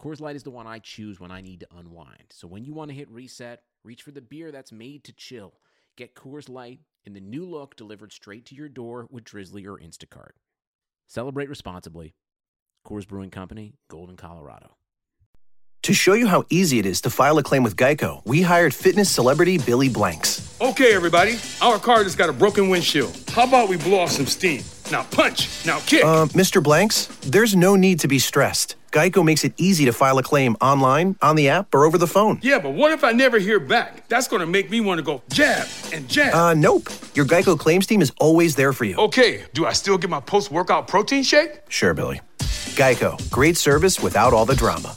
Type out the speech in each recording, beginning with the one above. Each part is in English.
Coors Light is the one I choose when I need to unwind. So when you want to hit reset, reach for the beer that's made to chill. Get Coors Light in the new look delivered straight to your door with Drizzly or Instacart. Celebrate responsibly. Coors Brewing Company, Golden, Colorado. To show you how easy it is to file a claim with Geico, we hired fitness celebrity Billy Blanks. Okay, everybody, our car just got a broken windshield. How about we blow off some steam? Now punch, now kick. Uh, Mr. Blanks, there's no need to be stressed. Geico makes it easy to file a claim online, on the app, or over the phone. yeah, but what if I never hear back? That's gonna make me wanna go jab and jab. Uh, nope. Your Geico claims team is always there for you. okay, do I still get my post workout protein shake? Sure, Billy. Geico, great service without all the drama.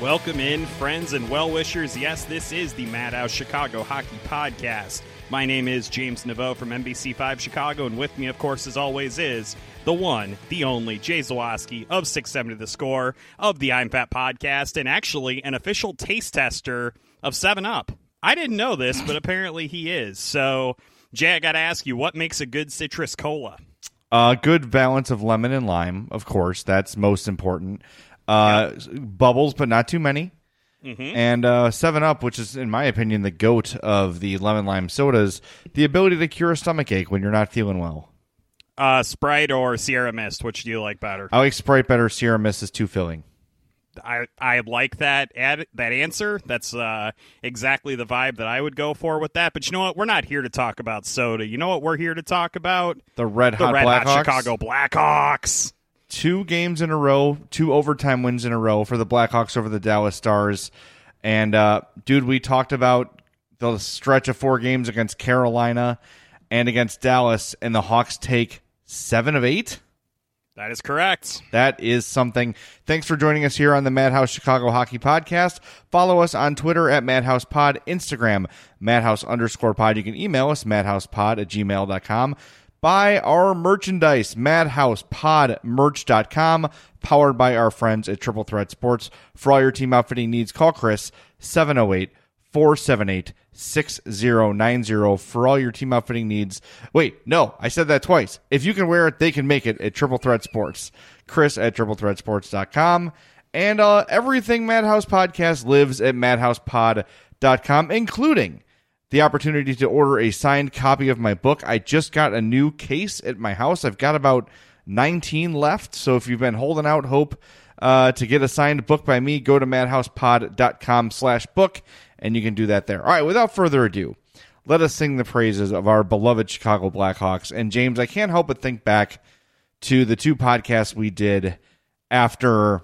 Welcome in, friends and well wishers. Yes, this is the Madhouse Chicago Hockey Podcast. My name is James Neveau from NBC5 Chicago, and with me, of course, as always, is the one, the only Jay Zawaski of 670 The Score of the I'm Fat Podcast, and actually an official taste tester of 7 Up. I didn't know this, but apparently he is. So, Jay, I got to ask you, what makes a good citrus cola? Uh, good balance of lemon and lime, of course. That's most important. Uh, Bubbles, but not too many. And uh, Seven Up, which is, in my opinion, the goat of the lemon lime sodas, the ability to cure a stomach ache when you're not feeling well. Uh, Sprite or Sierra Mist, which do you like better? I like Sprite better. Sierra Mist is too filling. I I like that ad, that answer. That's uh, exactly the vibe that I would go for with that. But you know what? We're not here to talk about soda. You know what we're here to talk about? The Red The Hot Red Hot Blackhawks. Chicago Blackhawks. Two games in a row, two overtime wins in a row for the Blackhawks over the Dallas Stars. And, uh, dude, we talked about the stretch of four games against Carolina and against Dallas, and the Hawks take seven of eight. That is correct. That is something. Thanks for joining us here on the Madhouse Chicago Hockey Podcast. Follow us on Twitter at Madhouse Pod, Instagram, Madhouse underscore pod. You can email us, madhousepod at gmail.com. Buy our merchandise, madhousepodmerch.com, powered by our friends at Triple Threat Sports. For all your team outfitting needs, call Chris 708 478 6090 for all your team outfitting needs. Wait, no, I said that twice. If you can wear it, they can make it at Triple Threat Sports. Chris at triplethreatsports.com. And uh, everything Madhouse Podcast lives at madhousepod.com, including the opportunity to order a signed copy of my book. I just got a new case at my house. I've got about 19 left. So if you've been holding out hope uh, to get a signed book by me, go to madhousepod.com slash book and you can do that there. All right, without further ado, let us sing the praises of our beloved Chicago Blackhawks. And James, I can't help but think back to the two podcasts we did after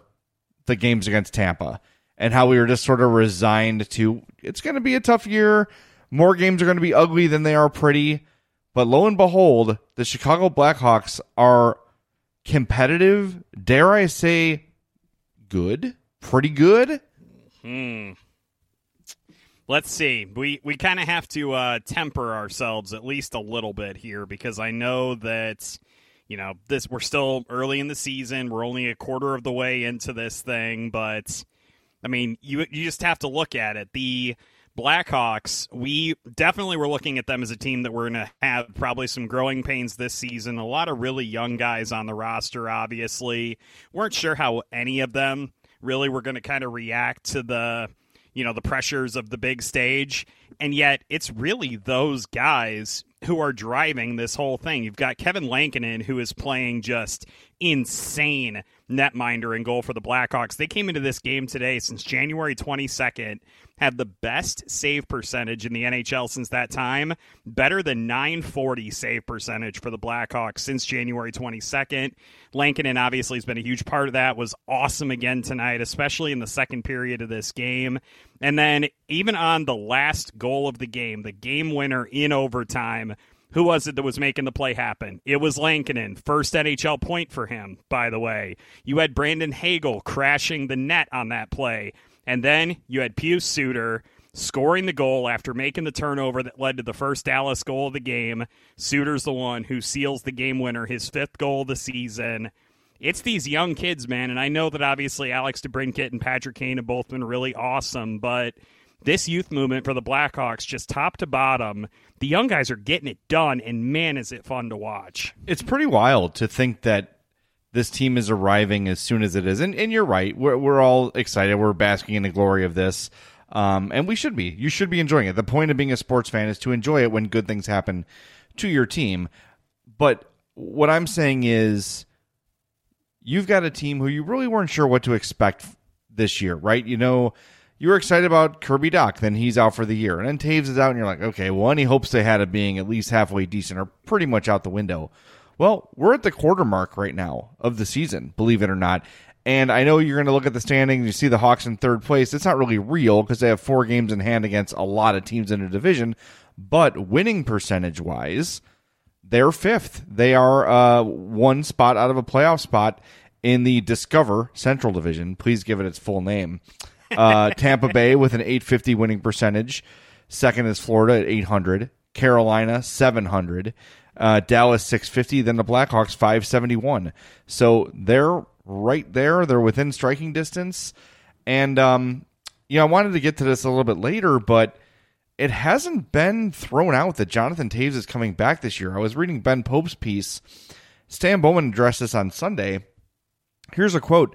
the games against Tampa and how we were just sort of resigned to it's going to be a tough year, more games are going to be ugly than they are pretty. But lo and behold, the Chicago Blackhawks are competitive. Dare I say, good, pretty good. Hmm. Let's see. We we kind of have to uh, temper ourselves at least a little bit here because I know that you know this we're still early in the season. We're only a quarter of the way into this thing, but I mean, you you just have to look at it. The Blackhawks, we definitely were looking at them as a team that we're going to have probably some growing pains this season. A lot of really young guys on the roster, obviously. Weren't sure how any of them really were going to kind of react to the you know the pressures of the big stage and yet it's really those guys who are driving this whole thing you've got kevin lankinen who is playing just insane netminder and goal for the blackhawks they came into this game today since january 22nd had the best save percentage in the NHL since that time, better than 940 save percentage for the Blackhawks since January 22nd. Lankinen obviously has been a huge part of that, was awesome again tonight, especially in the second period of this game. And then even on the last goal of the game, the game winner in overtime, who was it that was making the play happen? It was Lankinen. First NHL point for him, by the way. You had Brandon Hagel crashing the net on that play. And then you had Pius Suter scoring the goal after making the turnover that led to the first Dallas goal of the game. Suter's the one who seals the game winner, his fifth goal of the season. It's these young kids, man, and I know that obviously Alex DeBrincat and Patrick Kane have both been really awesome, but this youth movement for the Blackhawks, just top to bottom, the young guys are getting it done, and man, is it fun to watch. It's pretty wild to think that this team is arriving as soon as it is. And, and you're right. We're, we're all excited. We're basking in the glory of this. Um, and we should be. You should be enjoying it. The point of being a sports fan is to enjoy it when good things happen to your team. But what I'm saying is you've got a team who you really weren't sure what to expect this year, right? You know, you were excited about Kirby Dach, then he's out for the year. And then Toews is out, and you're like, okay, well, any hopes they had of being at least halfway decent are pretty much out the window. Well, we're at the quarter mark right now of the season, believe it or not. And I know you're going to look at the standings, you see the Hawks in third place. It's not really real because they have four games in hand against a lot of teams in the division. But winning percentage wise, they're fifth. They are uh, one spot out of a playoff spot in the Discover Central Division. Please give it its full name. Uh, Tampa Bay with an 850 winning percentage. Second is Florida at 800. Carolina 700 uh, Dallas 650, then the Blackhawks 571. So they're right there. They're within striking distance. And, um, you know, I wanted to get to this a little bit later, but it hasn't been thrown out that Jonathan Toews is coming back this year. I was reading Ben Pope's piece. Stan Bowman addressed this on Sunday. Here's a quote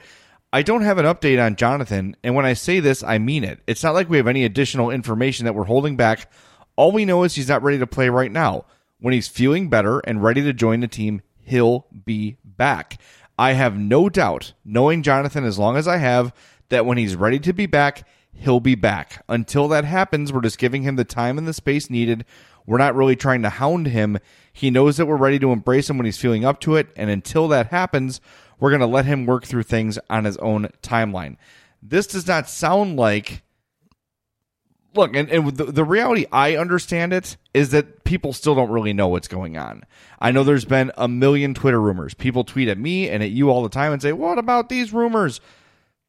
I don't have an update on Jonathan, and when I say this, I mean it. It's not like we have any additional information that we're holding back. All we know is he's not ready to play right now. When he's feeling better and ready to join the team, he'll be back. I have no doubt, knowing Jonathan as long as I have, that when he's ready to be back, he'll be back. Until that happens, we're just giving him the time and the space needed. We're not really trying to hound him. He knows that we're ready to embrace him when he's feeling up to it. And until that happens, we're going to let him work through things on his own timeline. This does not sound like look, and, and the, the reality I understand it is that people still don't really know what's going on. I know there's been a million Twitter rumors. People tweet at me and at you all the time and say, What about these rumors?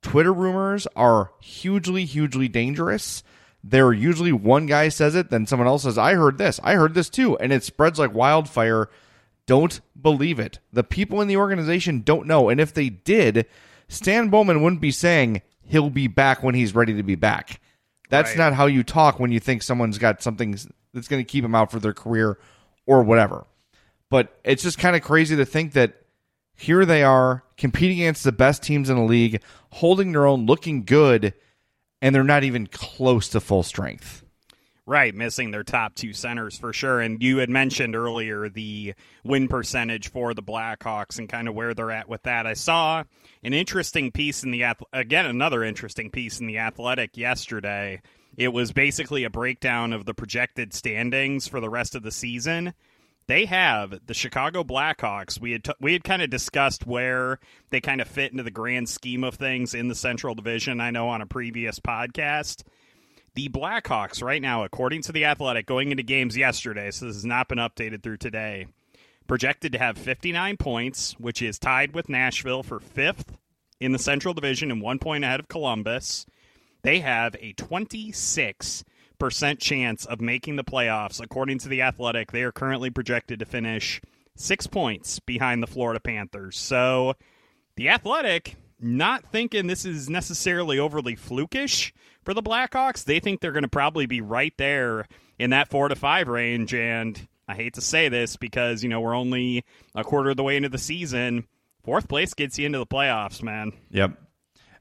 Twitter rumors are hugely, hugely dangerous. They're usually one guy says it, then someone else says, I heard this, I heard this too, and it spreads like wildfire. Don't believe it. The people in the organization don't know. And if they did, Stan Bowman wouldn't be saying he'll be back when he's ready to be back. That's right. not how you talk when you think someone's got something that's going to keep them out for their career or whatever. But it's just kind of crazy to think that here they are competing against the best teams in the league, holding their own, looking good, and they're not even close to full strength. Right, missing their top two centers for sure. And you had mentioned earlier the win percentage for the Blackhawks and kind of where they're at with that. I saw an interesting piece in the again another interesting piece in the Athletic yesterday. It was basically a breakdown of the projected standings for the rest of the season. They have the Chicago Blackhawks. We had t- we had kind of discussed where they kind of fit into the grand scheme of things in the Central Division. I know on a previous podcast The Blackhawks, right now, according to The Athletic, going into games yesterday, so this has not been updated through today, projected to have 59 points, which is tied with Nashville for fifth in the Central Division and one point ahead of Columbus. They have a 26 percent chance of making the playoffs. According to the Athletic, they are currently projected to finish six points behind the Florida Panthers. So the Athletic not thinking this is necessarily overly flukish for the Blackhawks. They think they're going to probably be right there in that four to five range. And I hate to say this because, you know, we're only a quarter of the way into the season. Fourth place gets you into the playoffs, man. Yep.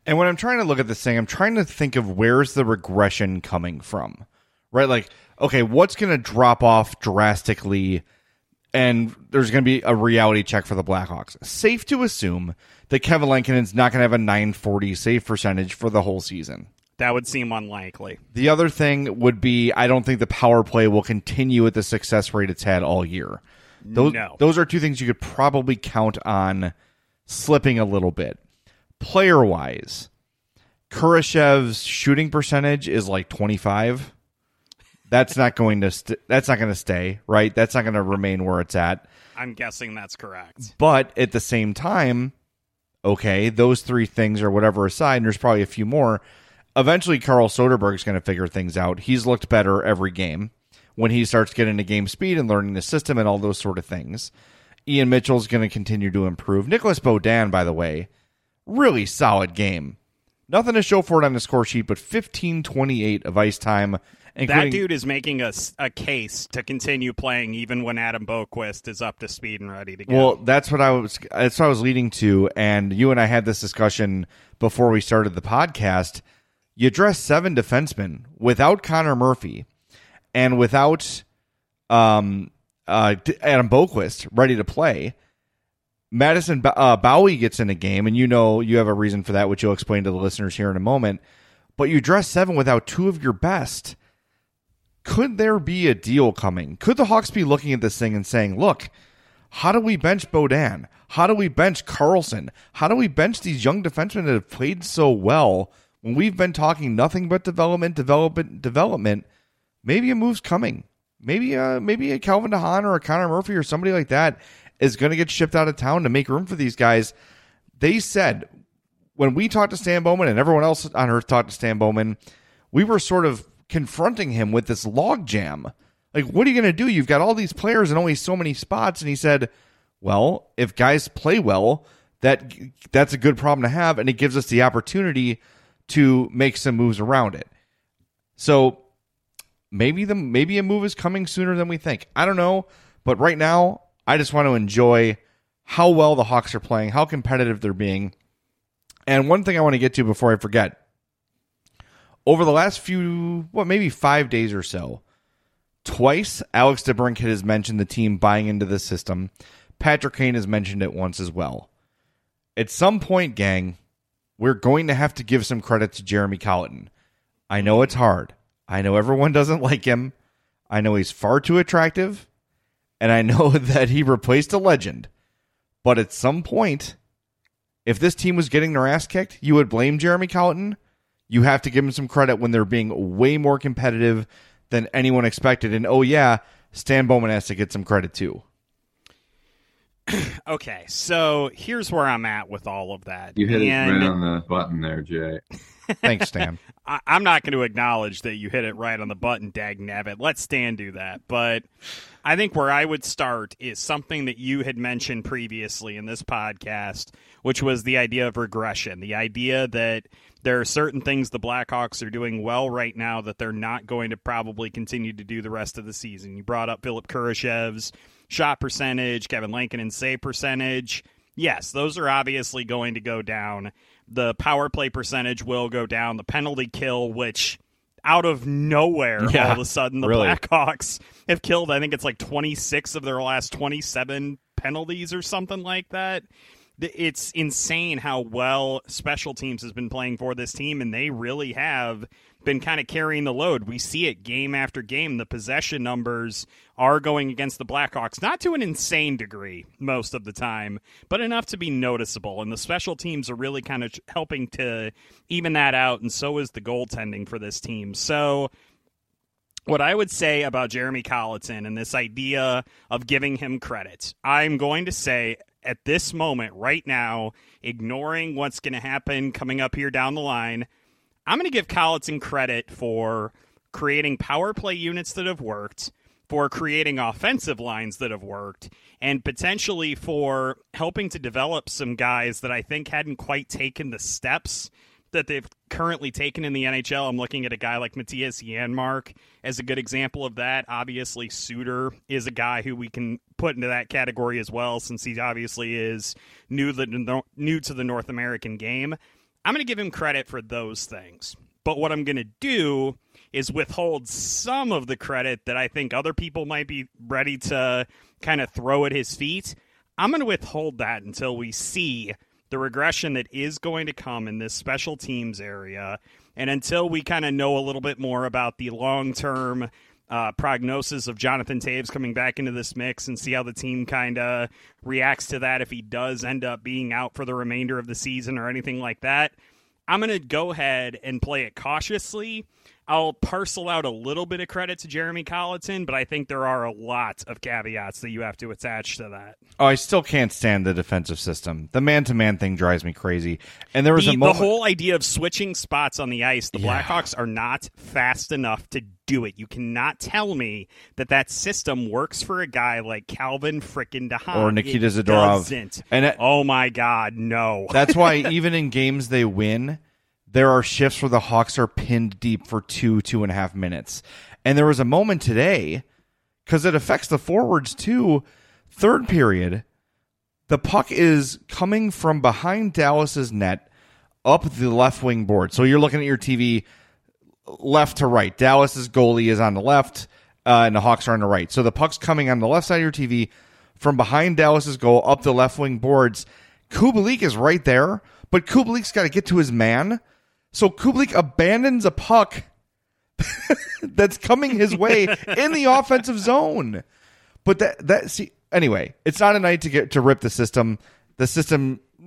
And when I'm trying to look at this thing, I'm trying to think of where's the regression coming from, right? Like, okay, what's going to drop off drastically? And there's going to be a reality check for the Blackhawks. Safe to assume that Kevin Lankinen's not going to have a 940 save percentage for the whole season. That would seem unlikely. The other thing would be I don't think the power play will continue at the success rate it's had all year. Those, No. those are two things you could probably count on slipping a little bit. Player wise, Kurashev's shooting percentage is like 25. That's not going to st- that's not going to stay, right? That's not going to remain where it's at. I'm guessing that's correct. But at the same time, okay, those three things or whatever aside, and there's probably a few more. Eventually, Carl Soderberg's going to figure things out. He's looked better every game when he starts getting to game speed and learning the system and all those sort of things. Ian Mitchell's going to continue to improve. Nicholas Beaudin, by the way, really solid game. Nothing to show for it on the score sheet, but 15 28 of ice time. That dude is making a, a case to continue playing even when Adam Boqvist is up to speed and ready to go. Well, that's what I was. That's what I was leading to, and you and I had this discussion before we started the podcast. You dress seven defensemen without Connor Murphy, and without um, uh, Adam Boqvist ready to play. Madison uh, Bowey gets in a game, and you know you have a reason for that, which you'll explain to the listeners here in a moment. But you dress seven without two of your best. Could there be a deal coming? Could the Hawks be looking at this thing and saying, "Look, how do we bench Beaudin? How do we bench Carlsson? How do we bench these young defensemen that have played so well when we've been talking nothing but development, development, development? Maybe a move's coming. Maybe uh maybe a Calvin DeHaan or a Connor Murphy or somebody like that is going to get shipped out of town to make room for these guys. They said when we talked to Stan Bowman and everyone else on Earth talked to Stan Bowman, we were sort of confronting him with this logjam. Like, what are you going to do? You've got all these players and only so many spots. And he said, well, if guys play well, that that's a good problem to have, and it gives us the opportunity to make some moves around it. So maybe the maybe a move is coming sooner than we think. I don't know, but right now I just want to enjoy how well the Hawks are playing, how competitive they're being. And one thing I want to get to before I forget. Over the last few, what, maybe 5 days or so, twice Alex DeBrincat has mentioned the team buying into the system. Patrick Kane has mentioned it once as well. At some point, gang, we're going to have to give some credit to Jeremy Colliton. I know it's hard. I know everyone doesn't like him. I know he's far too attractive. And I know that he replaced a legend. But at some point, if this team was getting their ass kicked, you would blame Jeremy Colliton. You have to give them some credit when they're being way more competitive than anyone expected. And oh, yeah, Stan Bowman has to get some credit too. okay, so here's where I'm at with all of that. You hit and it right on the button there, Jay. Thanks, Stan. I, I'm not going to acknowledge that you hit it right on the button, dag nabbit. Let Stan do that. But I think where I would start is something that you had mentioned previously in this podcast, which was the idea of regression. The idea that there are certain things the Blackhawks are doing well right now that they're not going to probably continue to do the rest of the season. You brought up Philip Kurashev's shot percentage, Kevin Lankinen's save percentage. Yes, those are obviously going to go down. The power play percentage will go down. The penalty kill, which out of nowhere, Yeah, all of a sudden, the really. Blackhawks have killed, I think it's like 26 of their last 27 penalties or something like that. it's insane how well special teams has been playing for this team, and they really have been kind of carrying the load. We see it game after game. The possession numbers are going against the Blackhawks, not to an insane degree most of the time, but enough to be noticeable. And the special teams are really kind of helping to even that out, and so is the goaltending for this team. So what I would say about Jeremy Colliton and this idea of giving him credit, I'm going to say at this moment, right now, ignoring what's going to happen coming up here down the line, I'm going to give Colliton credit for creating power play units that have worked, for creating offensive lines that have worked, and potentially for helping to develop some guys that I think hadn't quite taken the steps that they've currently taken in the NHL. I'm looking at a guy like Mattias Janmark as a good example of that. Obviously, Suter is a guy who we can put into that category as well, since he obviously is new the new to the North American game. I'm going to give him credit for those things. But what I'm going to do is withhold some of the credit that I think other people might be ready to kind of throw at his feet. I'm going to withhold that until we see the regression that is going to come in this special teams area. And until we kind of know a little bit more about the long term uh, prognosis of Jonathan Toews coming back into this mix and see how the team kind of reacts to that if he does end up being out for the remainder of the season or anything like that. I'm going to go ahead and play it cautiously I'll parcel out a little bit of credit to Jeremy Colliton, but I think there are a lot of caveats that you have to attach to that. Oh, I still can't stand the defensive system. The man to man thing drives me crazy. And there was the, a moment- the whole idea of switching spots on the ice. The yeah. Blackhawks are not fast enough to do it. You cannot tell me that that system works for a guy like Calvin frickin' DeHaan or Nikita it Zadorov. And it, oh my God, no. That's why even in games they win there are shifts where the Hawks are pinned deep for two, two and a half minutes. And there was a moment today, because it affects the forwards too. Third period, the puck is coming from behind Dallas's net up the left wing board. So you're looking at your TV left to right. Dallas's goalie is on the left, uh, and the Hawks are on the right. So the puck's coming on the left side of your TV from behind Dallas's goal up the left wing boards. Kubalik is right there, but Kubalik's got to get to his man so Kubalik abandons a puck that's coming his way in the offensive zone. But that that see anyway, it's not a night to get to rip the system. The system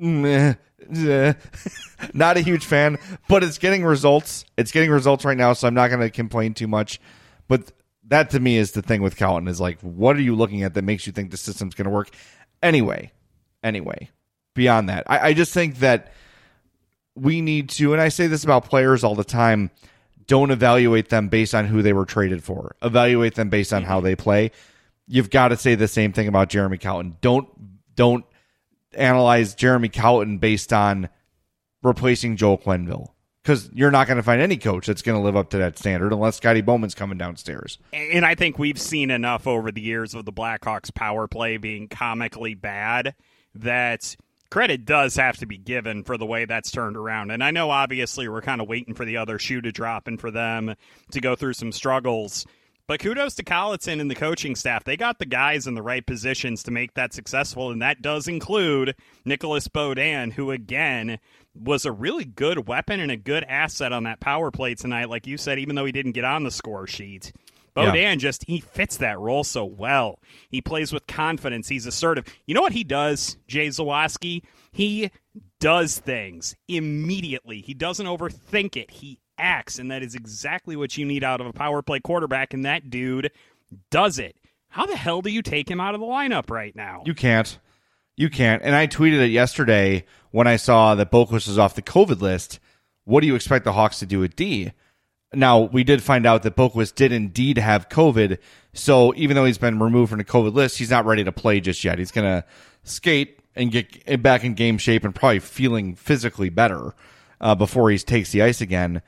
not a huge fan, but it's getting results. It's getting results right now, so I'm not going to complain too much. But that to me is the thing with Colliton is like, what are you looking at that makes you think the system's going to work? Anyway, anyway, beyond that, I, I just think that we need to, and I say this about players all the time, don't evaluate them based on who they were traded for. Evaluate them based on how they play. You've got to say the same thing about Jeremy Colliton. Don't don't analyze Jeremy Colliton based on replacing Joel Quenneville because you're not going to find any coach that's going to live up to that standard unless Scotty Bowman's coming downstairs. And I think we've seen enough over the years of the Blackhawks power play being comically bad that credit does have to be given for the way that's turned around. And I know obviously we're kind of waiting for the other shoe to drop and for them to go through some struggles. But kudos to Colliton and the coaching staff. They got the guys in the right positions to make that successful, and that does include Nicholas Beaudin, who again was a really good weapon and a good asset on that power play tonight. Like you said, even though he didn't get on the score sheet. Beaudin yeah. just he fits that role so well. He plays with confidence. He's assertive. You know what he does, Jay Zawaski? He does things immediately. He doesn't overthink it. He acts, and that is exactly what you need out of a power play quarterback. And that dude does it. How the hell do you take him out of the lineup right now? You can't. You can't. And I tweeted it yesterday when I saw that Boqvist was off the COVID list. What do you expect the Hawks to do at D? Now, we did find out that Boqvist did indeed have COVID. So even though he's been removed from the COVID list, he's not ready to play just yet. He's going to skate and get back in game shape and probably feeling physically better uh, before he takes the ice again.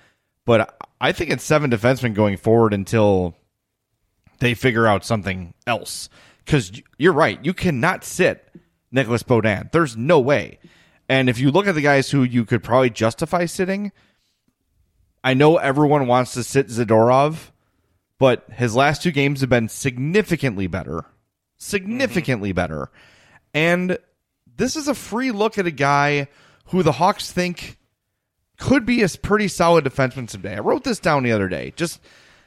But I think it's seven defensemen going forward until they figure out something else. Because you're right. You cannot sit Nicholas Beaudin. There's no way. And if you look at the guys who you could probably justify sitting – I know everyone wants to sit Zadorov, but his last two games have been significantly better. Significantly mm-hmm. better. And this is a free look at a guy who the Hawks think could be a pretty solid defenseman someday. I wrote this down the other day. Just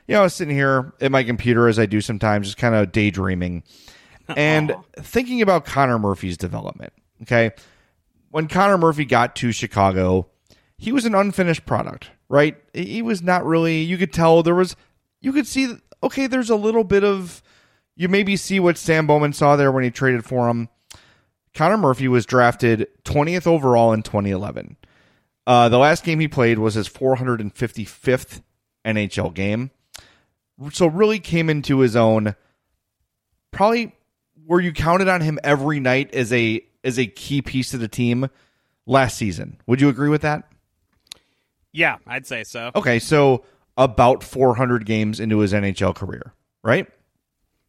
you know, I was sitting here at my computer as I do sometimes, just kind of daydreaming and thinking about Connor Murphy's development. Okay. When Connor Murphy got to Chicago, he was an unfinished product, right? He was not really, you could tell there was, you could see, okay, there's a little bit of, you maybe see what Stan Bowman saw there when he traded for him. Connor Murphy was drafted 20th overall in 2011. Uh, the last game he played was his 455th NHL game. So really came into his own. Probably where you counted on him every night as a as a key piece of the team last season. Would you agree with that? Yeah, I'd say so. Okay, so about 400 games into his NHL career, right?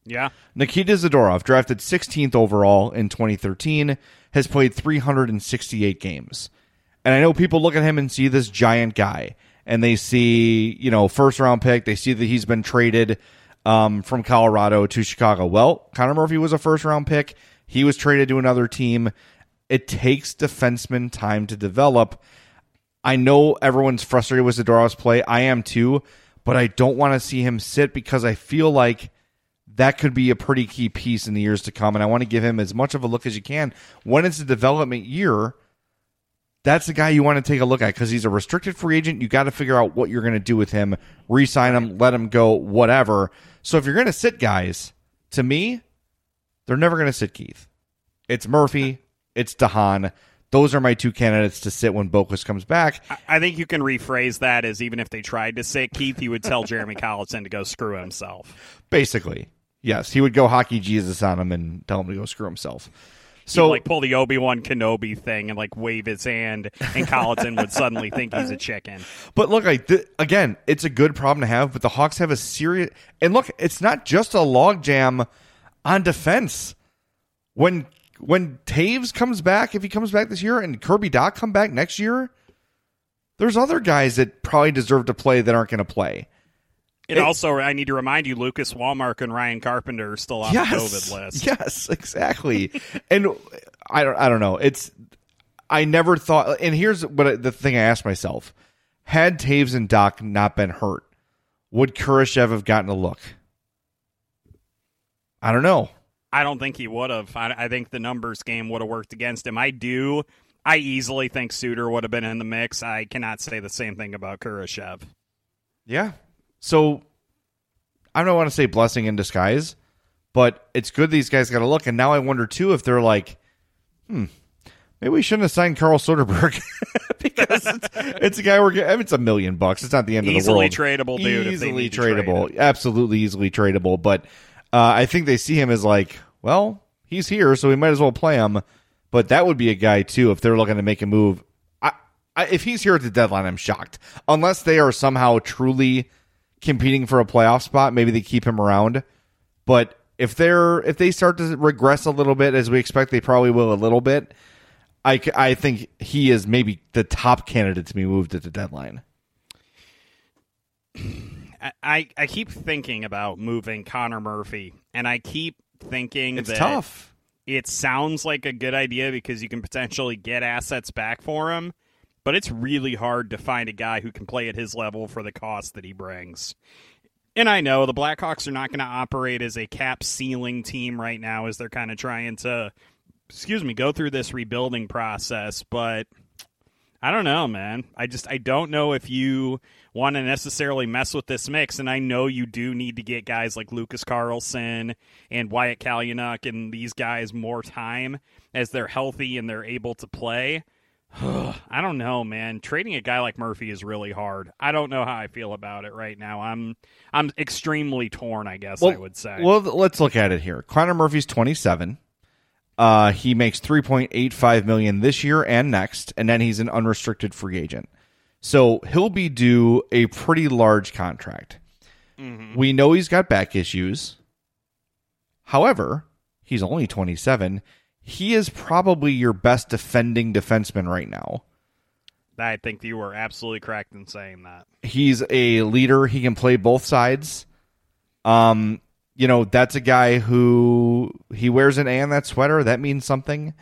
Yeah. Nikita Zadorov, drafted 16th overall in 2013, has played 368 games. And I know people look at him and see this giant guy, and they see, you know, first round pick. They see that he's been traded um, from Colorado to Chicago. Well, Connor Murphy was a first round pick. He was traded to another team. It takes defensemen time to develop. I know everyone's frustrated with Zadorov's play. I am too, but I don't want to see him sit because I feel like that could be a pretty key piece in the years to come. And I want to give him as much of a look as you can. When it's a development year, that's the guy you want to take a look at because he's a restricted free agent. You got to figure out what you're going to do with him, re sign him, let him go, whatever. So if you're going to sit guys, to me, they're never going to sit Keith. It's Murphy, it's DeHaan. Those are my two candidates to sit when Boqvist comes back. I think you can rephrase that as even if they tried to sit Keith, you would tell Jeremy Colliton to go screw himself. Basically, yes, he would go hockey Jesus on him and tell him to go screw himself. So He'd, like pull the Obi Wan Kenobi thing and like wave his hand, and Colliton would suddenly think he's a chicken. But look, like th- again, it's a good problem to have. But the Hawks have a serious and look, it's not just a logjam on defense. When when Toews comes back, if he comes back this year, and Kirby Dach come back next year, there's other guys that probably deserve to play that aren't going to play. And it, also, I need to remind you, Lucas Wallmark and Ryan Carpenter are still on yes, the COVID list. Yes, exactly. and I don't, I don't know. It's I never thought. And here's what the thing I asked myself: Had Toews and Dach not been hurt, would Kurashev have gotten a look? I don't know. I don't think he would have. I, I think the numbers game would have worked against him. I do. I easily think Suter would have been in the mix. I cannot say the same thing about Kurashev. Yeah. So I don't want to say blessing in disguise, but it's good these guys got to look. And now I wonder too if they're like, hmm, maybe we shouldn't have signed Carl Soderberg because it's, it's, a guy we're getting. It's a million bucks. It's not the end easily of the world. Easily tradable, dude. Easily tradable. Absolutely easily tradable. But uh, I think they see him as like, well, he's here, so we might as well play him. But that would be a guy too if they're looking to make a move. I, I, if he's here at the deadline, I'm shocked. Unless they are somehow truly competing for a playoff spot, maybe they keep him around. But if they're if they start to regress a little bit, as we expect they probably will a little bit, I, I think he is maybe the top candidate to be moved at the deadline. I, I keep thinking about moving Connor Murphy, and I keep thinking it's that tough. It sounds like a good idea because you can potentially get assets back for him, but it's really hard to find a guy who can play at his level for the cost that he brings. And I know the Blackhawks are not going to operate as a cap ceiling team right now as they're kind of trying to, excuse me, go through this rebuilding process, but I don't know, man. I just I don't know if you want to necessarily mess with this mix, and I know you do need to get guys like Lucas Carlsson and Wyatt Kalynuk and these guys more time as they're healthy and they're able to play. I don't know, man. Trading a guy like Murphy is really hard. I don't know how I feel about it right now. I'm I'm extremely torn, I guess well, I would say. Well, let's look at it here. Connor Murphy's 27. Uh, he makes 3.85 million this year and next, and then he's an unrestricted free agent. So he'll be due a pretty large contract. Mm-hmm. We know he's got back issues. However, he's only 27. He is probably your best defending defenseman right now. I think you were absolutely correct in saying that. He's a leader. He can play both sides. Um, you know, that's a guy who he wears an A on that sweater. That means something.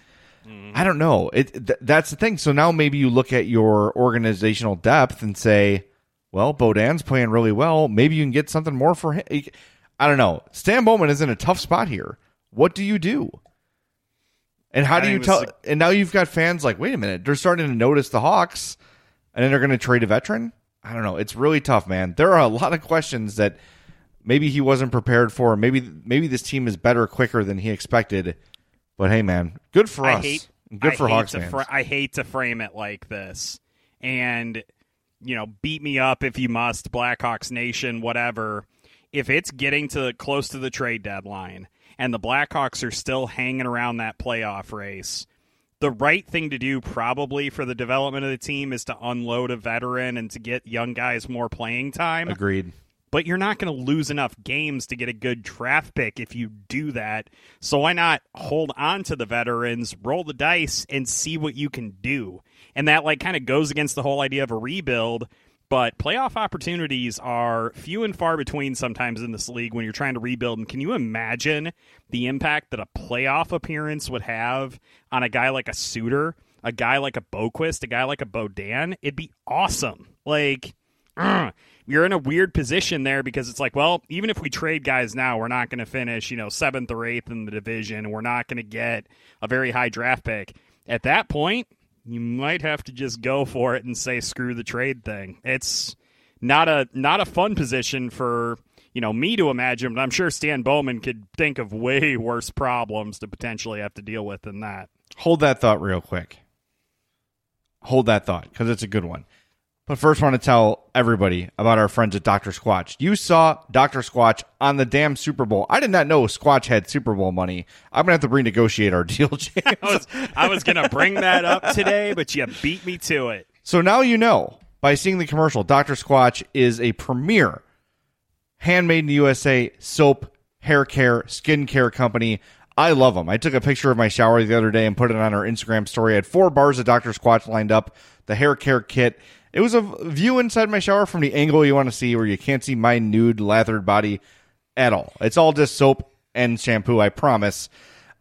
I don't know. It th- that's the thing. So now maybe you look at your organizational depth and say, well, Beaudin's playing really well. Maybe you can get something more for him. I don't know. Stan Bowman is in a tough spot here. What do you do? And how I do you tell? and now you've got fans like, wait a minute, they're starting to notice the Hawks, and then they're going to trade a veteran. I don't know. It's really tough, man. There are a lot of questions that maybe he wasn't prepared for. Maybe maybe this team is better quicker than he expected. But hey, man, good for I us. hate good I for Hawks to fans. I hate to frame it like this, and you know, beat me up if you must, Blackhawks Nation, whatever. If it's getting to close to the trade deadline and the Blackhawks are still hanging around that playoff race, the right thing to do probably for the development of the team is to unload a veteran and to get young guys more playing time Agreed. But you're not going to lose enough games to get a good draft pick if you do that. So why not hold on to the veterans, roll the dice, and see what you can do? And that like kind of goes against the whole idea of a rebuild. But playoff opportunities are few and far between sometimes in this league when you're trying to rebuild. And can you imagine the impact that a playoff appearance would have on a guy like a Suter, a guy like a Boqvist, a guy like a Beaudin? It'd be awesome. Like, Ugh. you're in a weird position there because it's like, well, even if we trade guys now, we're not going to finish, you know, seventh or eighth in the division. We're not going to get a very high draft pick. At that point, you might have to just go for it and say screw the trade thing. It's not a not a fun position for you know me to imagine, but I'm sure Stan Bowman could think of way worse problems to potentially have to deal with than that. Hold that thought real quick. Hold that thought because it's a good one. But first, I want to tell everybody about our friends at Dr. Squatch. You saw Dr. Squatch on the damn Super Bowl. I did not know Squatch had Super Bowl money. I'm going to have to renegotiate our deal, James. I was I was gonna bring that up today, but you beat me to it. So now you know by seeing the commercial, Dr. Squatch is a premier handmade in the USA soap, hair care, skin care company. I love them. I took a picture of my shower the other day and put it on our Instagram story. I had four bars of Dr. Squatch lined up, the hair care kit. It was a view inside my shower from the angle you want to see where you can't see my nude, lathered body at all. It's all just soap and shampoo, I promise.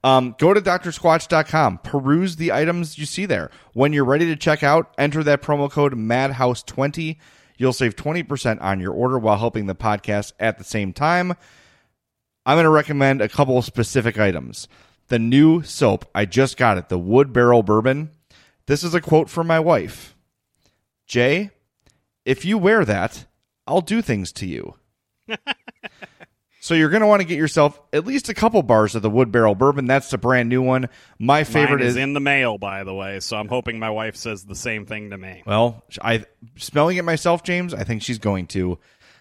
Um, go to drsquatch.com, peruse the items you see there. When you're ready to check out, enter that promo code MADHOUSE20. You'll save 20% on your order while helping the podcast at the same time. I'm going to recommend a couple of specific items. The new soap, I just got it, the Wood Barrel Bourbon. This is a quote from my wife Jay, if you wear that, I'll do things to you. so you're going to want to get yourself at least a couple bars of the Wood Barrel Bourbon. That's the brand new one. My favorite is is in the mail, by the way, so I'm hoping my wife says the same thing to me. Well, I smelling it myself, James. I think she's going to.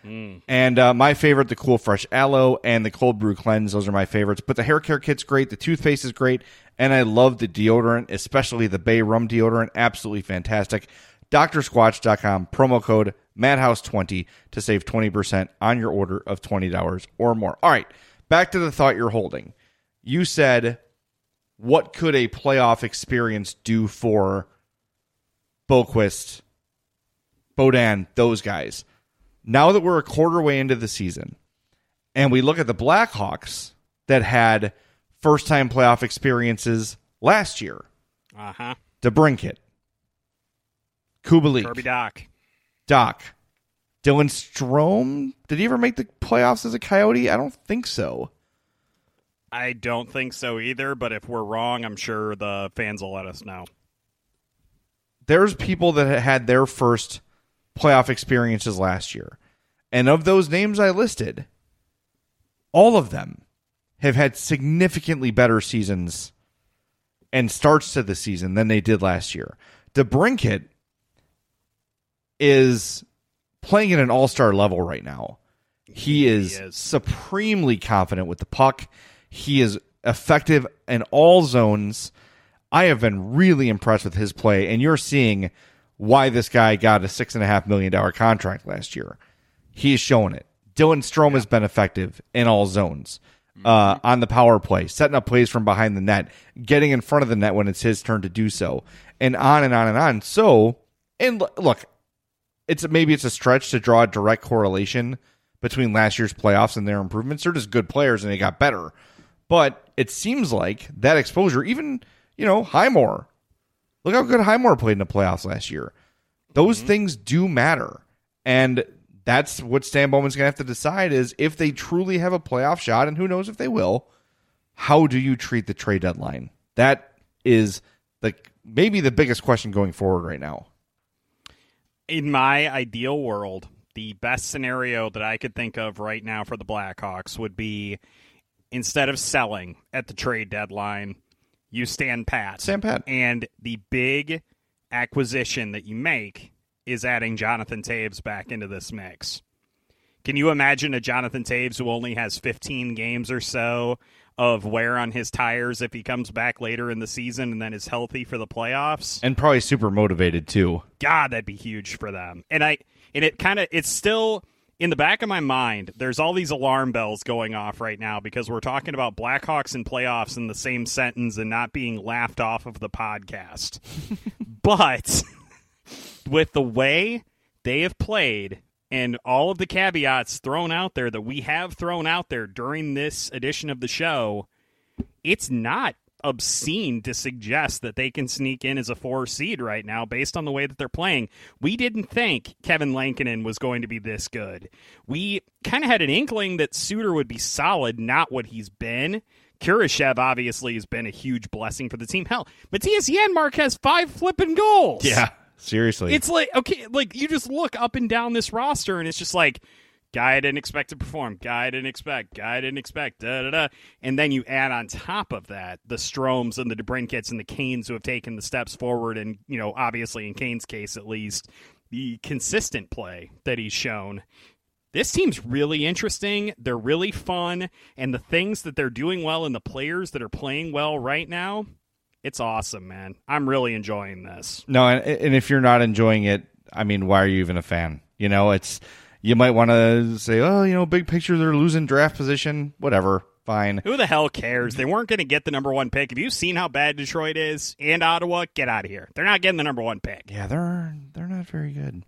And uh, my favorite, the Cool Fresh Aloe and the Cold Brew Cleanse. Those are my favorites. But the hair care kit's great. The toothpaste is great, and I love the deodorant, especially the Bay Rum deodorant. Absolutely fantastic. DrSquatch.com promo code Madhouse20 to save 20% on your order of $20 or more. All right, back to the thought you're holding. You said, what could a playoff experience do for Boqvist, Beaudin, those guys. Now that we're a quarter way into the season, and we look at the Blackhawks that had first time playoff experiences last year, Uh huh. DeBrinket, Kubalik, Kirby Dach. Dach, Dylan Strome. Did he ever make the playoffs as a Coyote? I don't think so. I don't think so either, but if we're wrong, I'm sure the fans will let us know. there's people that had their first playoff experiences last year. And of those names I listed, all of them have had significantly better seasons and starts to the season than they did last year. DeBrincat is playing at an all-star level right now. He is, is. supremely confident with the puck. He is effective in all zones. I have been really impressed with his play, and you're seeing why this guy got a six and a half million dollar contract last year. He is showing it. Dylan Strome has been effective in all zones. Uh, on the power play, setting up plays from behind the net, getting in front of the net when it's his turn to do so, and on and on and on. So, and look, it's maybe it's a stretch to draw a direct correlation between last year's playoffs and their improvements. They're just good players and they got better. But it seems like that exposure, even you know, Highmore. Look how good Highmore played in the playoffs last year. Those mm-hmm. things do matter. And that's what Stan Bowman's going to have to decide is if they truly have a playoff shot, and who knows if they will, how do you treat the trade deadline? That is the maybe the biggest question going forward right now. In my ideal world, the best scenario that I could think of right now for the Blackhawks would be instead of selling at the trade deadline, you stand pat. Stand pat. And the big acquisition that you make is adding Jonathan Toews back into this mix. Can you imagine a Jonathan Toews who only has 15 games or so of wear on his tires if he comes back later in the season and then is healthy for the playoffs? And probably super motivated too. God, that'd be huge for them. And I and it kind of it's still in the back of my mind. There's all these alarm bells going off right now because we're talking about Blackhawks and playoffs in the same sentence and not being laughed off of the podcast. but with the way they have played and all of the caveats thrown out there that we have thrown out there during this edition of the show, it's not obscene to suggest that they can sneak in as a four seed right now based on the way that they're playing. We didn't think Kevin Lankinen was going to be this good. We kind of had an inkling that Suter would be solid, not what he's been. Kurashev obviously has been a huge blessing for the team. Hell, Mattias Janmark has five flipping goals. Yeah, seriously. It's like okay, like you just look up and down this roster, and it's just like guy I didn't expect to perform, guy I didn't expect, guy I didn't expect, da da da. And then you add on top of that the Stromes and the DeBrincats and the Kanes who have taken the steps forward, and you know, obviously in Kane's case at least, the consistent play that he's shown. This team's really interesting. They're really fun, and the things that they're doing well and the players that are playing well right now, it's awesome, man. I'm really enjoying this. No, and, and if you're not enjoying it, I mean, why are you even a fan? You know, it's you might want to say, oh, you know, big picture, they're losing draft position, whatever. Fine. Who the hell cares? They weren't going to get the number one pick. Have you seen how bad Detroit is and Ottawa? Get out of here. They're not getting the number one pick. Yeah, they're they're not very good.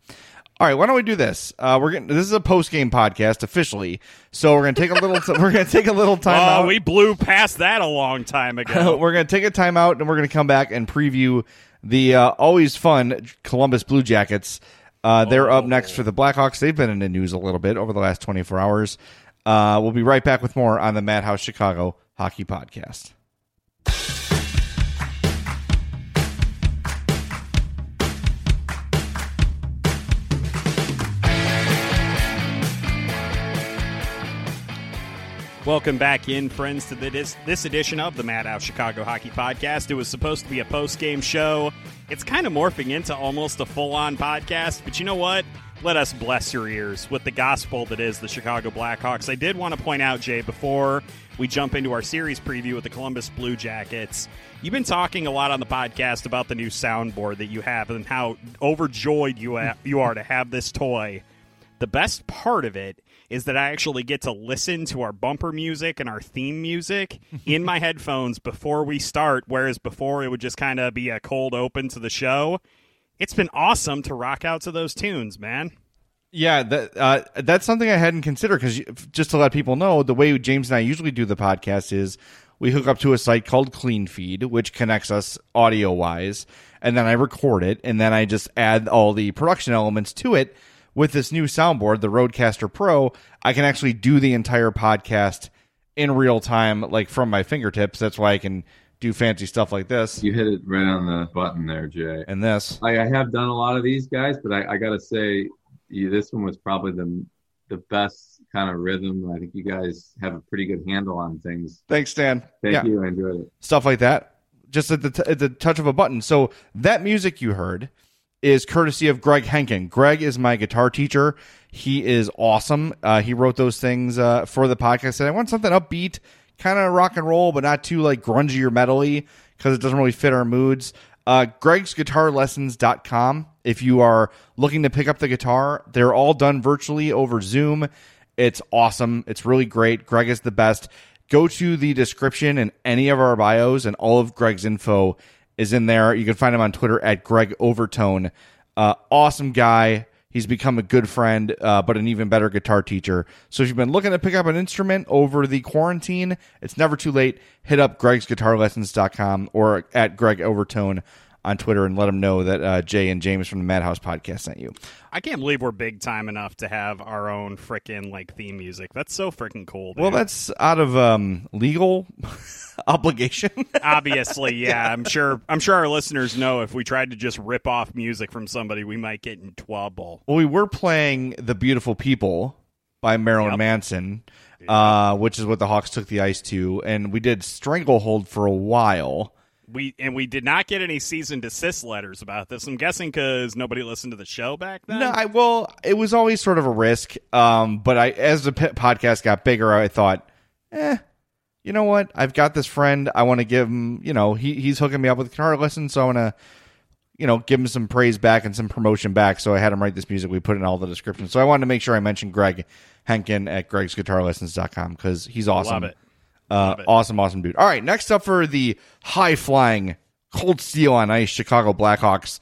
All right, why don't we do this? Uh, we're getting this is a post game podcast officially, so we're gonna take a little. T- we're gonna take a little time Oh, out. we blew past that a long time ago. we're gonna take a time out, and we're gonna come back and preview the uh, always fun Columbus Blue Jackets. Uh, they're up next for the Blackhawks. They've been in the news a little bit over the last 24 hours. Uh, we'll be right back with more on the Madhouse Chicago Hockey Podcast. Welcome back in, friends, to this, this edition of the Madhouse Chicago Hockey Podcast. It was supposed to be a post game show. It's kind of morphing into almost a full on podcast, but you know what? Let us bless your ears with the gospel that is the Chicago Blackhawks. I did want to point out, Jay, before we jump into our series preview with the Columbus Blue Jackets, you've been talking a lot on the podcast about the new soundboard that you have and how overjoyed you, you are to have this toy. The best part of it is that I actually get to listen to our bumper music and our theme music in my headphones before we start, whereas before it would just kind of be a cold open to the show. It's been awesome to rock out to those tunes, man. Yeah, that uh, that's something I hadn't considered because just to let people know, the way James and I usually do the podcast is we hook up to a site called Clean Feed, which connects us audio wise, and then I record it, and then I just add all the production elements to it. With this new soundboard, the RodeCaster Pro, I can actually do the entire podcast in real time, like from my fingertips. That's why I can do fancy stuff like this You hit it right on the button there, Jay. and this. I, I have done a lot of these guys, but I, I got to say, you, this one was probably the the best kind of rhythm. I think you guys have a pretty good handle on things. Thanks, Dan. Thank Yeah. you. I enjoyed it. stuff like that, just at the t- at the touch of a button. So that music you heard is courtesy of Greg Henkin. Greg is my guitar teacher. He is awesome. Uh, he wrote those things uh, for the podcast. I want something upbeat, kind of rock and roll, but not too like grungy or metally because it doesn't really fit our moods. Uh, Greg'sGuitarLessons.com. If you are looking to pick up the guitar, they're all done virtually over Zoom. It's awesome. It's really great. Greg is the best. Go to the description in any of our bios, and all of Greg's info is in there. You can find him on Twitter at Greg Overtone. Uh, awesome guy. He's become a good friend, uh, but an even better guitar teacher. So if you've been looking to pick up an instrument over the quarantine, it's never too late. Hit up gregsguitarlessons.com or at Greg Overtone on Twitter and let them know that uh, Jay and James from the Madhouse podcast sent you. I can't believe we're big time enough to have our own freaking like theme music. That's so freaking cool. Dude. Well, that's out of um, legal obligation. Obviously, yeah, I'm sure. I'm sure our listeners know if we tried to just rip off music from somebody, we might get in trouble. well, we were playing "The Beautiful People" by Marilyn Yep. Manson, uh, which is what the Hawks took the ice to, and we did "Stranglehold" for a while. We and we did not get any cease and desist letters about this. I'm guessing because nobody listened to the show back then. No, I well, it was always sort of a risk. Um, but I, as the podcast got bigger, I thought, eh, you know what? I've got this friend. I want to give him. You know, he he's hooking me up with guitar lessons, so I want to, you know, give him some praise back and some promotion back. So I had him write this music. We put in all the descriptions. So I wanted to make sure I mentioned Greg Henkin at gregsguitarlessons.com because he's awesome. Love it. Uh, awesome, awesome dude. All right, next up for the high flying, cold steel on ice Chicago Blackhawks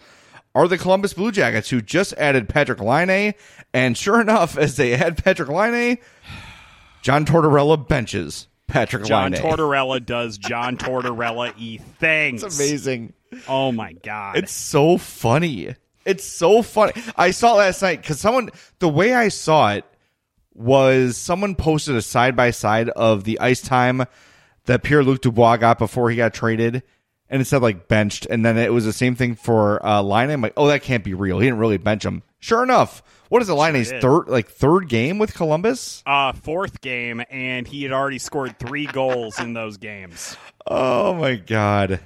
are the Columbus Blue Jackets, who just added Patrik Laine. And sure enough, as they add Patrik Laine, John Tortorella benches Patrik John Laine. Tortorella does John Tortorella e things. It's amazing. Oh my god! It's so funny. It's so funny. I saw it last night because someone, the way I saw it was someone posted a side by side of the ice time that Pierre Luc Dubois got before he got traded. And it said like benched. And then it was the same thing for uh, Laine. I'm like, oh, that can't be real. He didn't really bench him. Sure enough. What is it, Laine's third, like third game with Columbus? uh, fourth game, and he had already scored three goals in those games. Oh my god.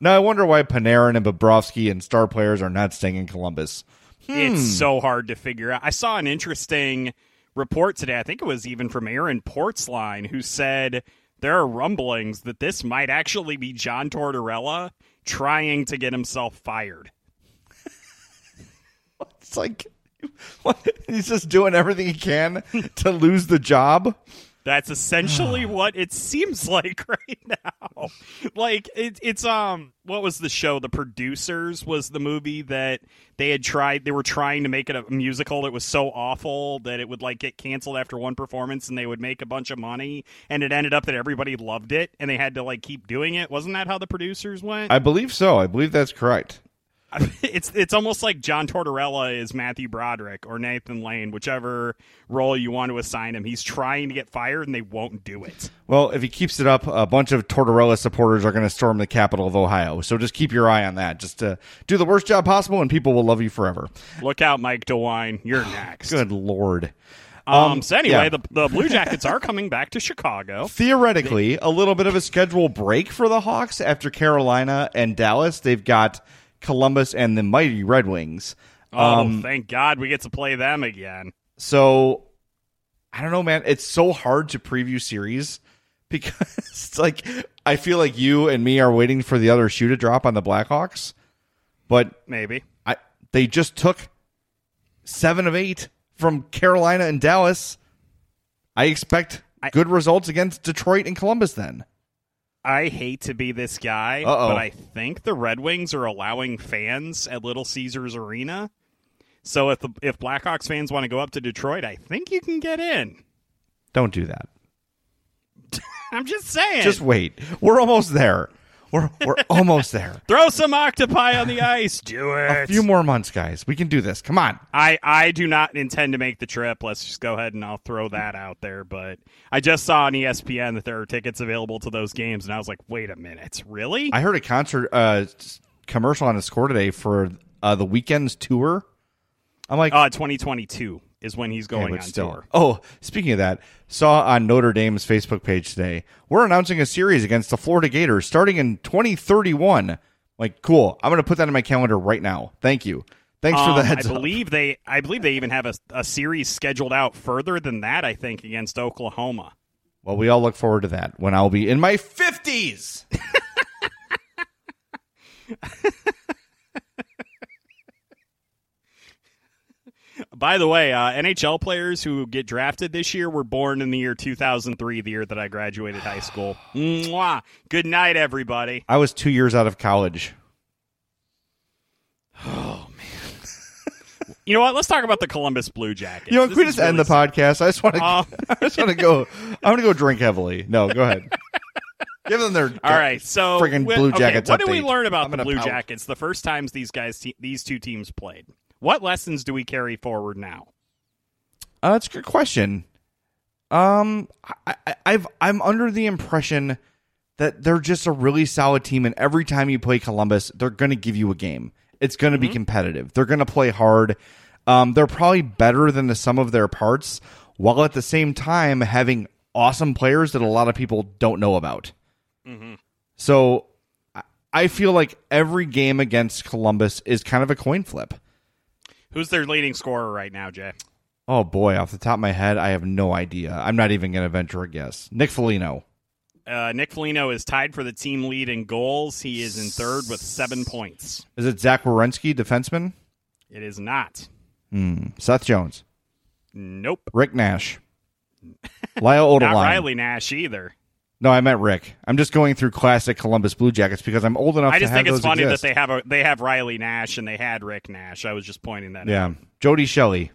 Now I wonder why Panarin and Bobrovsky and star players are not staying in Columbus. It's Hmm. so hard to figure out. I saw an interesting report today. I think it was even from Aaron Portzline, who said there are rumblings that this might actually be John Tortorella trying to get himself fired. It's like what? he's just doing everything he can to lose the job. That's essentially what it seems like right now. Like it, it's um, what was the show? The Producers was the movie that they had tried. They were trying to make it a musical that was so awful that it would like get canceled after one performance, and they would make a bunch of money. And it ended up that everybody loved it, and they had to like keep doing it. Wasn't that how the Producers went? I believe so. I believe that's correct. it's it's almost like John Tortorella is Matthew Broderick or Nathan Lane, whichever role you want to assign him. He's trying to get fired, and they won't do it. Well, if he keeps it up, a bunch of Tortorella supporters are going to storm the capital of Ohio. So just keep your eye on that. Just to do the worst job possible, and people will love you forever. Look out, Mike DeWine. You're next. Good lord. Um, Um, so anyway, yeah. the, the Blue Jackets are coming back to Chicago. Theoretically, a little bit of a schedule break for the Hawks after Carolina and Dallas. They've got Columbus and the mighty Red Wings. Oh, Um, thank God we get to play them again. So I don't know, man. It's so hard to preview series because it's like I feel like you and me are waiting for the other shoe to drop on the Blackhawks, but Maybe. I they just took seven of eight from Carolina and Dallas. I expect I- good results against Detroit and Columbus. Then I hate to be this guy, Uh-oh. but I think the Red Wings are allowing fans at Little Caesars Arena. So if the if Blackhawks fans want to go up to Detroit, I think you can get in. don't do that. I'm just saying. Just wait. We're almost there. We're we're almost there. throw some octopi on the ice. Do it. A few more months, guys. We can do this. Come on. I, I do not intend to make the trip. Let's just go ahead and I'll throw that out there. But I just saw on ESPN that there are tickets available to those games, and I was like, wait a minute, really? I heard a concert uh, commercial on the score today for uh, the Weeknd's tour. I'm like, uh, 2022 is when he's going but on still. tour. Oh, speaking of that, saw on Notre Dame's Facebook page today, we're announcing a series against the Florida Gators starting in 2031. Like, cool. I'm going to put that in my calendar right now. Thank you. Thanks for Um, the heads I up. believe they, I believe they even have a, a series scheduled out further than that. I think against Oklahoma. Well, we all look forward to that when I'll be in my 50s. By the way, uh, NHL players who get drafted this year were born in the year 2003, the year that I graduated high school. Mwah. Good night, everybody. I was two years out of college. Oh man! you know what? Let's talk about the Columbus Blue Jackets. You know, can we just end the really- podcast? I just want to. Um, I just want to go. I'm going to go drink heavily. No, go ahead. Give them their. All right, so wh- Blue okay, Jackets what do we update. learn I'm about the Blue pout. Jackets the first times these guys, te- these two teams played? What lessons do we carry forward now? Uh, that's a good question. Um, I, I, I've I'm under the impression that they're just a really solid team, and every time you play Columbus, they're going to give you a game. It's going to be competitive. They're going to play hard. Um, they're probably better than the sum of their parts, while at the same time having awesome players that a lot of people don't know about. So I- I feel like every game against Columbus is kind of a coin flip. Who's their leading scorer right now, Jay? Oh boy, off the top of my head, I have no idea. I'm not even going to venture a guess. Nick Foligno. Uh, Nick Foligno is tied for the team lead in goals. He is in third with seven points. Is it Zach Werenski, defenseman? It is not. Hmm. Seth Jones. Nope. Rick Nash. Lyle Not Riley Nash either. No, I meant Rick. I'm just going through classic Columbus Blue Jackets because I'm old enough I just think it's funny exist. that they have a they have Riley Nash and they had Rick Nash. I was just pointing that out. Yeah. out. Jody Shelley.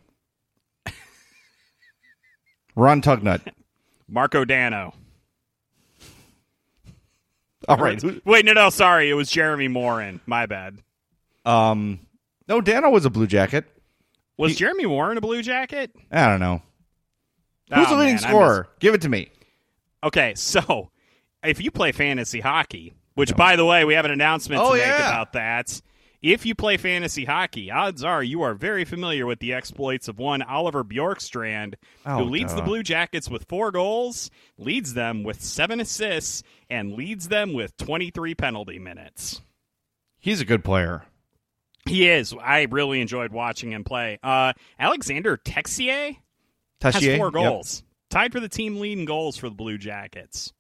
Ron Tugnutt. Marco Dano. All right. Wait, no, no, sorry. It was Jeremy Morin. My bad. Um, no, Dano was a Blue Jacket. Was Jeremy Warren a Blue Jacket? I don't know. Who's Oh, the leading man, scorer? Give it to me. Okay, so if you play fantasy hockey, which by the way, we have an announcement Oh, to make yeah. about that. If you play fantasy hockey, odds are you are very familiar with the exploits of one Oliver Bjorkstrand, Oh, who leads the. Blue Jackets with four goals, leads them with seven assists, and leads them with 23 penalty minutes. He's a good player. He is. I really enjoyed watching him play. Uh, Alexander Texier has Tessier? four Yep. Tied for the team lead in goals for the Blue Jackets.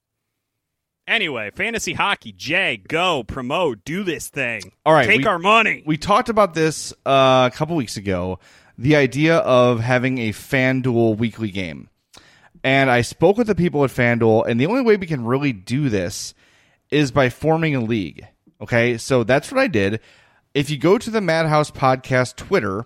Anyway, fantasy hockey. Jay, go promote, do this thing. All right, take we- our money. We talked about this uh, a couple weeks ago. The idea of having a FanDuel weekly game. And I spoke with the people at FanDuel, and the only way we can really do this is by forming a league. Okay, so that's what I did. If you go to the Madhouse Podcast Twitter,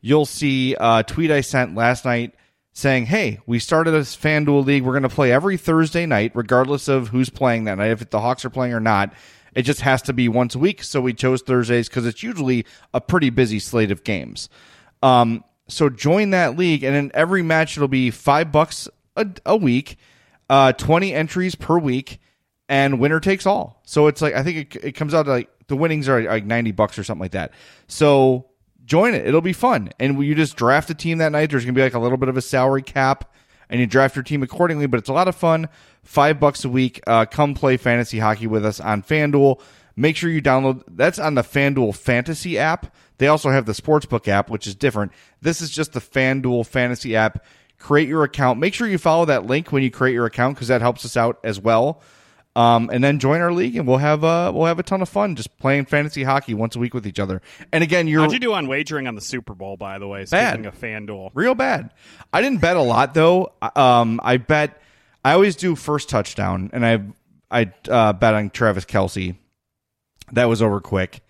you'll see a tweet I sent last night saying, Hey, we started this FanDuel league. We're going to play every Thursday night, regardless of who's playing that night, if the Hawks are playing or not. It just has to be once a week. So we chose Thursdays because it's usually a pretty busy slate of games. Um, so join that league, and in every match, it'll be five bucks a, a week, uh, 20 entries per week, and winner takes all. So it's like, I think it, it comes out to like the winnings are like 90 bucks or something like that. So join it. It'll be fun. And you just draft a team that night. There's going to be like a little bit of a salary cap, and you draft your team accordingly, but it's a lot of fun. Five bucks a week. Uh, come play fantasy hockey with us on FanDuel. Make sure you download that's on the FanDuel Fantasy app. They also have the Sportsbook app, which is different. This is just the FanDuel Fantasy app. Create your account. Make sure you follow that link when you create your account because that helps us out as well. Um, and then join our league, and we'll have uh, we'll have a ton of fun just playing fantasy hockey once a week with each other. And again, you're How'd you do on wagering on the Super Bowl, by the way? Bad. Speaking of FanDuel. real bad. I didn't bet a lot though. Um, I bet I always do first touchdown, and I I uh, bet on Travis Kelce. That was over quick,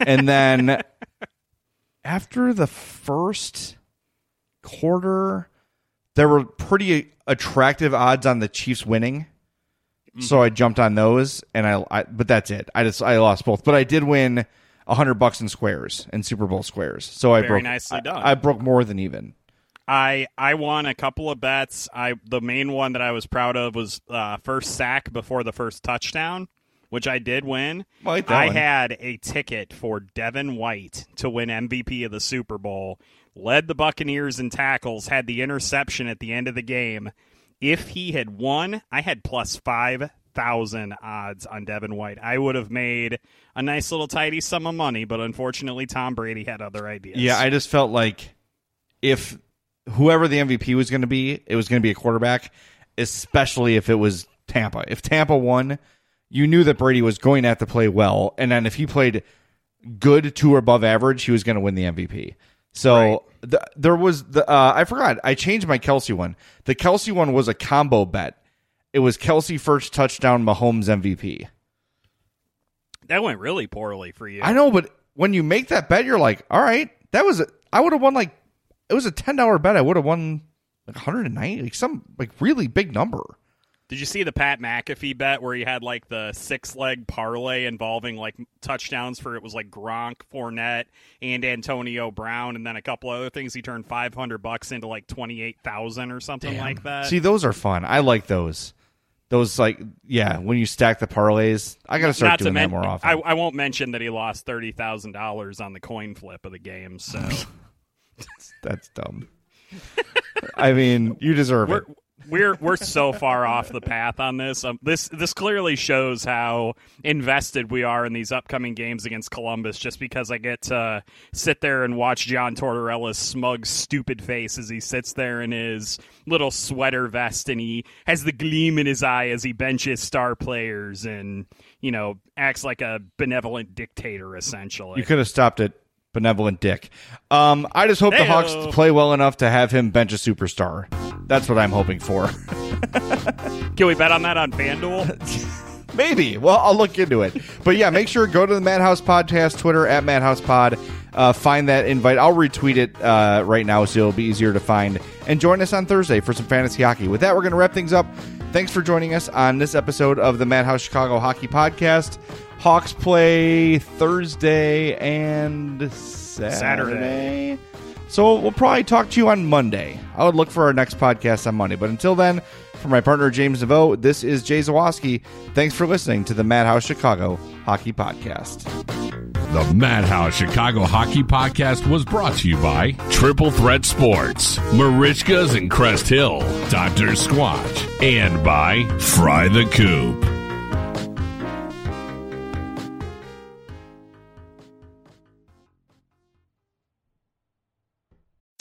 and then after the first quarter, there were pretty attractive odds on the Chiefs winning. So I jumped on those, and I, I but that's it. I just I lost both, but I did win a hundred bucks in squares in Super Bowl squares. So I Very broke nicely done. I broke more than even. I I won a couple of bets. I the main one that I was proud of was uh, first sack before the first touchdown, which I did win. Like I one. had a ticket for Devin White to win MVP of the Super Bowl. Led the Buccaneers in tackles, had the interception at the end of the game. If he had won, I had plus five thousand odds on Devin White. I would have made a nice little tidy sum of money, but unfortunately, Tom Brady had other ideas. Yeah, I just felt like if whoever the MVP was going to be, it was going to be a quarterback, especially if it was Tampa. If Tampa won, you knew that Brady was going to have to play well, and then if he played good to or above average, he was going to win the MVP. So the, there was the uh, I forgot I changed my Kelce one. The Kelce one was a combo bet. It was Kelce first touchdown, Mahomes MVP. that went really poorly for you. I know, but when you make that bet, you're like, all right, that was I would have won like it was a ten dollar bet. I would have won like 190, like some like really big number. Did you see the Pat McAfee bet where he had like the six leg parlay involving like touchdowns for it was like Gronk, Fournette, and Antonio Brown, and then a couple other things. He turned five hundred bucks into like twenty eight thousand or something like that. See, those are fun. I like those. Those like yeah, when you stack the parlays, I got to start Not to doing men- that more often. I, I won't mention that he lost thirty thousand dollars on the coin flip of the game. So That's dumb. I mean, you deserve we're it. We're we're so far off the path on this. Um, this this clearly shows how invested we are in these upcoming games against Columbus. Just because I get to sit there and watch John Tortorella's smug, stupid face as he sits there in his little sweater vest and he has the gleam in his eye as he benches star players and you know acts like a benevolent dictator essentially. You could have stopped it, benevolent dick. Um, I just hope the Hawks play well enough to have him bench a superstar. That's what I'm hoping for. Can we bet on that on FanDuel? Maybe. Well, I'll look into it. But yeah, make sure go to the Madhouse Podcast Twitter at Madhouse Pod. Uh, find that invite. I'll retweet it uh, right now so it'll be easier to find. And join us on Thursday for some fantasy hockey. With that, we're going to wrap things up. Thanks for joining us on this episode of the Madhouse Chicago Hockey Podcast. Hawks play Thursday and Saturday. Saturday. So we'll probably talk to you on Monday. I would look for our next podcast on Monday. But until then, for my partner James Neveau, this is Jay Zawaski. Thanks for listening to the Madhouse Chicago Hockey Podcast. The Madhouse Chicago Hockey Podcast was brought to you by Triple Threat Sports, Merichka's in Crest Hill, Dr. Squatch, and by Fry the Coop.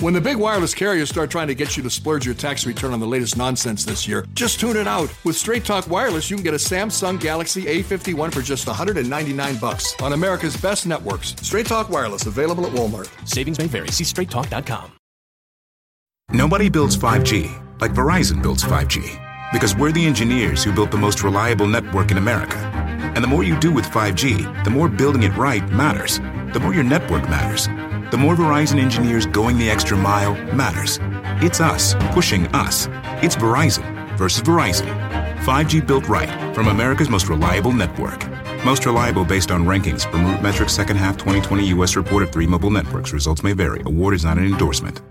When the big wireless carriers start trying to get you to splurge your tax return on the latest nonsense this year, just tune it out. With Straight Talk Wireless, you can get a Samsung Galaxy A51 for just 199 bucks on America's best networks. Straight Talk Wireless available at Walmart. Savings may vary. See straighttalk.com. Nobody builds 5G like Verizon builds 5G because we're the engineers who built the most reliable network in America. And the more you do with 5G, the more building it right matters. The more your network matters. The more Verizon engineers going the extra mile matters. It's us pushing us. It's Verizon versus Verizon. 5G built right from America's most reliable network. Most reliable based on rankings from RootMetrics second half 2020 U.S. report of three mobile networks. Results may vary. Award is not an endorsement.